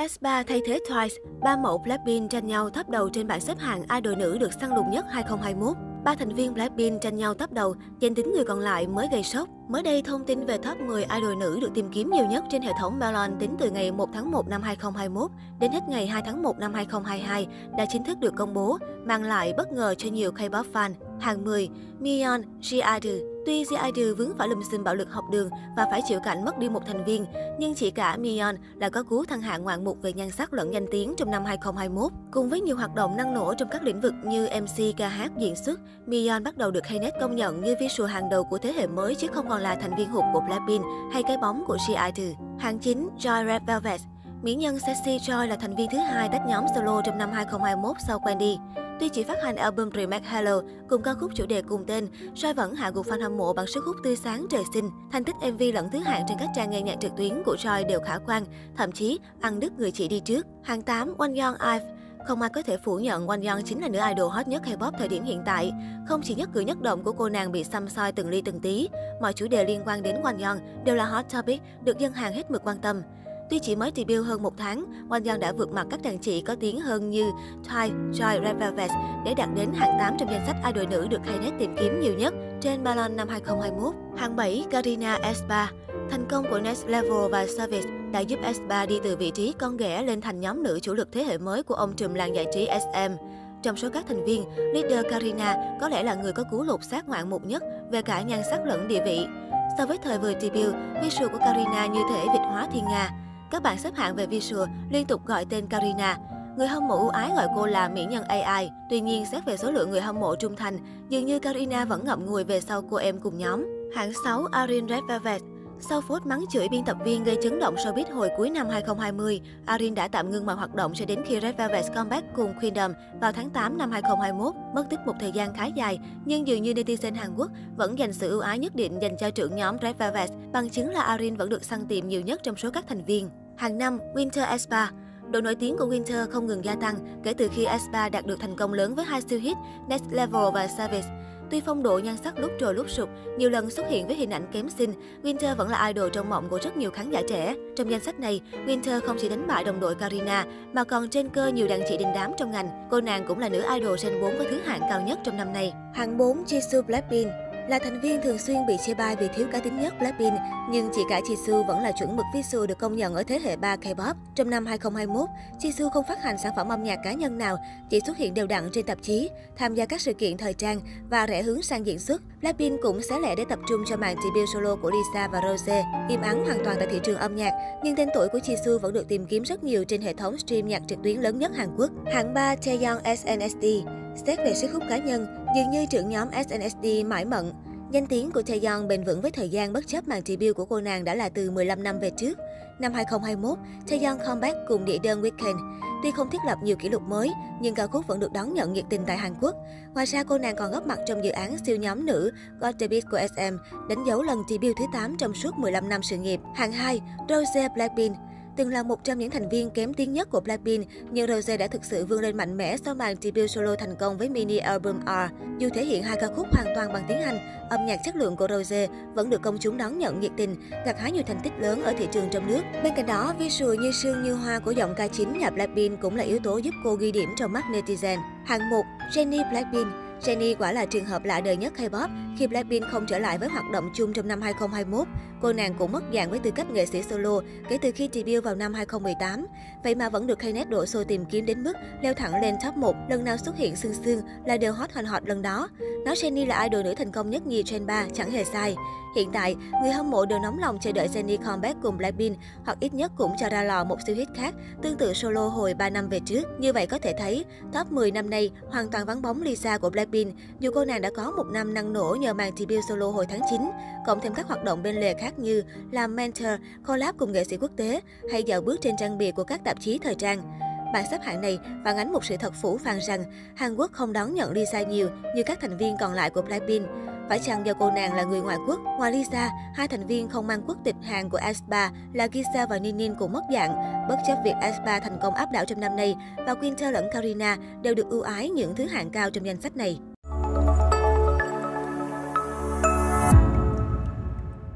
S3 thay thế Twice, ba mẫu Blackpink tranh nhau top đầu trên bảng xếp hạng idol nữ được săn lùng nhất 2021. Ba thành viên Blackpink tranh nhau top đầu, danh tính người còn lại mới gây sốc. Mới đây, thông tin về top 10 idol nữ được tìm kiếm nhiều nhất trên hệ thống Melon tính từ ngày 1 tháng 1 năm 2021 đến hết ngày 2 tháng 1 năm 2022 đã chính thức được công bố, mang lại bất ngờ cho nhiều K-pop fan. Hàng 10, Mion, Jiadu. Tuy Jiadu vướng phải lùm xùm bạo lực học đường và phải chịu cảnh mất đi một thành viên, nhưng chỉ cả Mion là có cú thăng hạng ngoạn mục về nhan sắc lẫn danh tiếng trong năm 2021. Cùng với nhiều hoạt động năng nổ trong các lĩnh vực như MC, ca hát, diễn xuất, Mion bắt đầu được Knet công nhận như visual hàng đầu của thế hệ mới chứ không còn là thành viên hụt của Blackpink hay cái bóng của Jiadu. Hàng 9, Joy Red Velvet Mỹ nhân Sexy Joy là thành viên thứ hai tách nhóm solo trong năm 2021 sau Wendy. Tuy chỉ phát hành album Remake Hello cùng ca khúc chủ đề cùng tên, Soi vẫn hạ gục fan hâm mộ bằng sức hút tươi sáng trời sinh. Thành tích MV lẫn thứ hạng trên các trang nghe nhạc trực tuyến của Soi đều khả quan, thậm chí ăn đứt người chị đi trước. Hàng 8, One Young Ive không ai có thể phủ nhận Won Young chính là nữ idol hot nhất K-pop thời điểm hiện tại. Không chỉ nhất cử nhất động của cô nàng bị xăm soi từng ly từng tí, mọi chủ đề liên quan đến Won Young đều là hot topic được dân hàng hết mực quan tâm. Tuy chỉ mới debut hơn một tháng, Won Young đã vượt mặt các đàn chị có tiếng hơn như Twice, Joy, Red Velvet để đạt đến hạng 8 trong danh sách idol nữ được Knet tìm kiếm nhiều nhất trên Ballon năm 2021. Hạng 7, Karina S3 Thành công của Next Level và Service đã giúp S3 đi từ vị trí con ghẻ lên thành nhóm nữ chủ lực thế hệ mới của ông trùm làng giải trí SM. Trong số các thành viên, leader Karina có lẽ là người có cú lột xác ngoạn mục nhất về cả nhan sắc lẫn địa vị. So với thời vừa debut, visual của Karina như thể vịt hóa thiên nga. Các bạn xếp hạng về visual liên tục gọi tên Karina. Người hâm mộ ưu ái gọi cô là mỹ nhân AI. Tuy nhiên, xét về số lượng người hâm mộ trung thành, dường như Karina vẫn ngậm ngùi về sau cô em cùng nhóm. Hạng 6 Arin Red Velvet sau phốt mắng chửi biên tập viên gây chấn động showbiz hồi cuối năm 2020, Arin đã tạm ngưng mọi hoạt động cho đến khi Red Velvet comeback cùng Queendom vào tháng 8 năm 2021. Mất tích một thời gian khá dài, nhưng dường như netizen Hàn Quốc vẫn dành sự ưu ái nhất định dành cho trưởng nhóm Red Velvet, bằng chứng là Arin vẫn được săn tìm nhiều nhất trong số các thành viên. Hàng năm, Winter Aespa Độ nổi tiếng của Winter không ngừng gia tăng kể từ khi Aespa đạt được thành công lớn với hai siêu hit Next Level và Savage. Tuy phong độ nhan sắc lúc trồi lúc sụp, nhiều lần xuất hiện với hình ảnh kém xinh, Winter vẫn là idol trong mộng của rất nhiều khán giả trẻ. Trong danh sách này, Winter không chỉ đánh bại đồng đội Karina, mà còn trên cơ nhiều đàn chị đình đám trong ngành. Cô nàng cũng là nữ idol Gen 4 có thứ hạng cao nhất trong năm nay. Hạng 4, Jisoo Blackpink là thành viên thường xuyên bị chê bai vì thiếu cá tính nhất Blackpink, nhưng chị cả Jisoo vẫn là chuẩn mực visual được công nhận ở thế hệ 3 K-pop. Trong năm 2021, Jisoo không phát hành sản phẩm âm nhạc cá nhân nào, chỉ xuất hiện đều đặn trên tạp chí, tham gia các sự kiện thời trang và rẽ hướng sang diễn xuất. Blackpink cũng xé lẻ để tập trung cho màn debut solo của Lisa và Rose. Im ắng hoàn toàn tại thị trường âm nhạc, nhưng tên tuổi của Jisoo vẫn được tìm kiếm rất nhiều trên hệ thống stream nhạc trực tuyến lớn nhất Hàn Quốc. Hạng 3 Taeyong SNSD Xét về sức hút cá nhân, dường như trưởng nhóm SNSD mãi mận. Danh tiếng của Taeyeon bền vững với thời gian bất chấp màn debut của cô nàng đã là từ 15 năm về trước. Năm 2021, Taeyeon comeback cùng địa đơn Weekend. Tuy không thiết lập nhiều kỷ lục mới, nhưng ca khúc vẫn được đón nhận nhiệt tình tại Hàn Quốc. Ngoài ra, cô nàng còn góp mặt trong dự án siêu nhóm nữ God The Beat của SM, đánh dấu lần debut thứ 8 trong suốt 15 năm sự nghiệp. Hạng 2, Rose Blackpink Từng là một trong những thành viên kém tiếng nhất của Blackpink, nhưng Rose đã thực sự vươn lên mạnh mẽ sau màn debut solo thành công với mini album R. Dù thể hiện hai ca khúc hoàn toàn bằng tiếng Anh, âm nhạc chất lượng của Rose vẫn được công chúng đón nhận nhiệt tình, gặt hái nhiều thành tích lớn ở thị trường trong nước. Bên cạnh đó, visual như sương như hoa của giọng ca chính nhà Blackpink cũng là yếu tố giúp cô ghi điểm trong mắt netizen. Hạng 1, Jennie Blackpink Jennie quả là trường hợp lạ đời nhất K-pop khi Blackpink không trở lại với hoạt động chung trong năm 2021. Cô nàng cũng mất dạng với tư cách nghệ sĩ solo kể từ khi debut vào năm 2018. Vậy mà vẫn được Knet đổ xô tìm kiếm đến mức leo thẳng lên top 1, lần nào xuất hiện xương xương là đều hot hành hot lần đó. Nói Jennie là idol nữ thành công nhất nhì Trend 3 chẳng hề sai. Hiện tại, người hâm mộ đều nóng lòng chờ đợi Jennie comeback cùng Blackpink hoặc ít nhất cũng cho ra lò một siêu hit khác tương tự solo hồi 3 năm về trước. Như vậy có thể thấy, top 10 năm nay hoàn toàn vắng bóng Lisa của Blackpink dù cô nàng đã có một năm năng nổ nhờ màn debut solo hồi tháng 9, cộng thêm các hoạt động bên lề khác như làm mentor, collab cùng nghệ sĩ quốc tế hay dạo bước trên trang bìa của các tạp chí thời trang. Bảng xếp hạng này phản ánh một sự thật phủ phàng rằng Hàn Quốc không đón nhận Lisa nhiều như các thành viên còn lại của Blackpink. Phải chăng do cô nàng là người ngoại quốc? Ngoài Lisa, hai thành viên không mang quốc tịch Hàn của aespa là Gisa và Ninin cũng mất dạng. Bất chấp việc aespa thành công áp đảo trong năm nay và Winter lẫn Karina đều được ưu ái những thứ hạng cao trong danh sách này.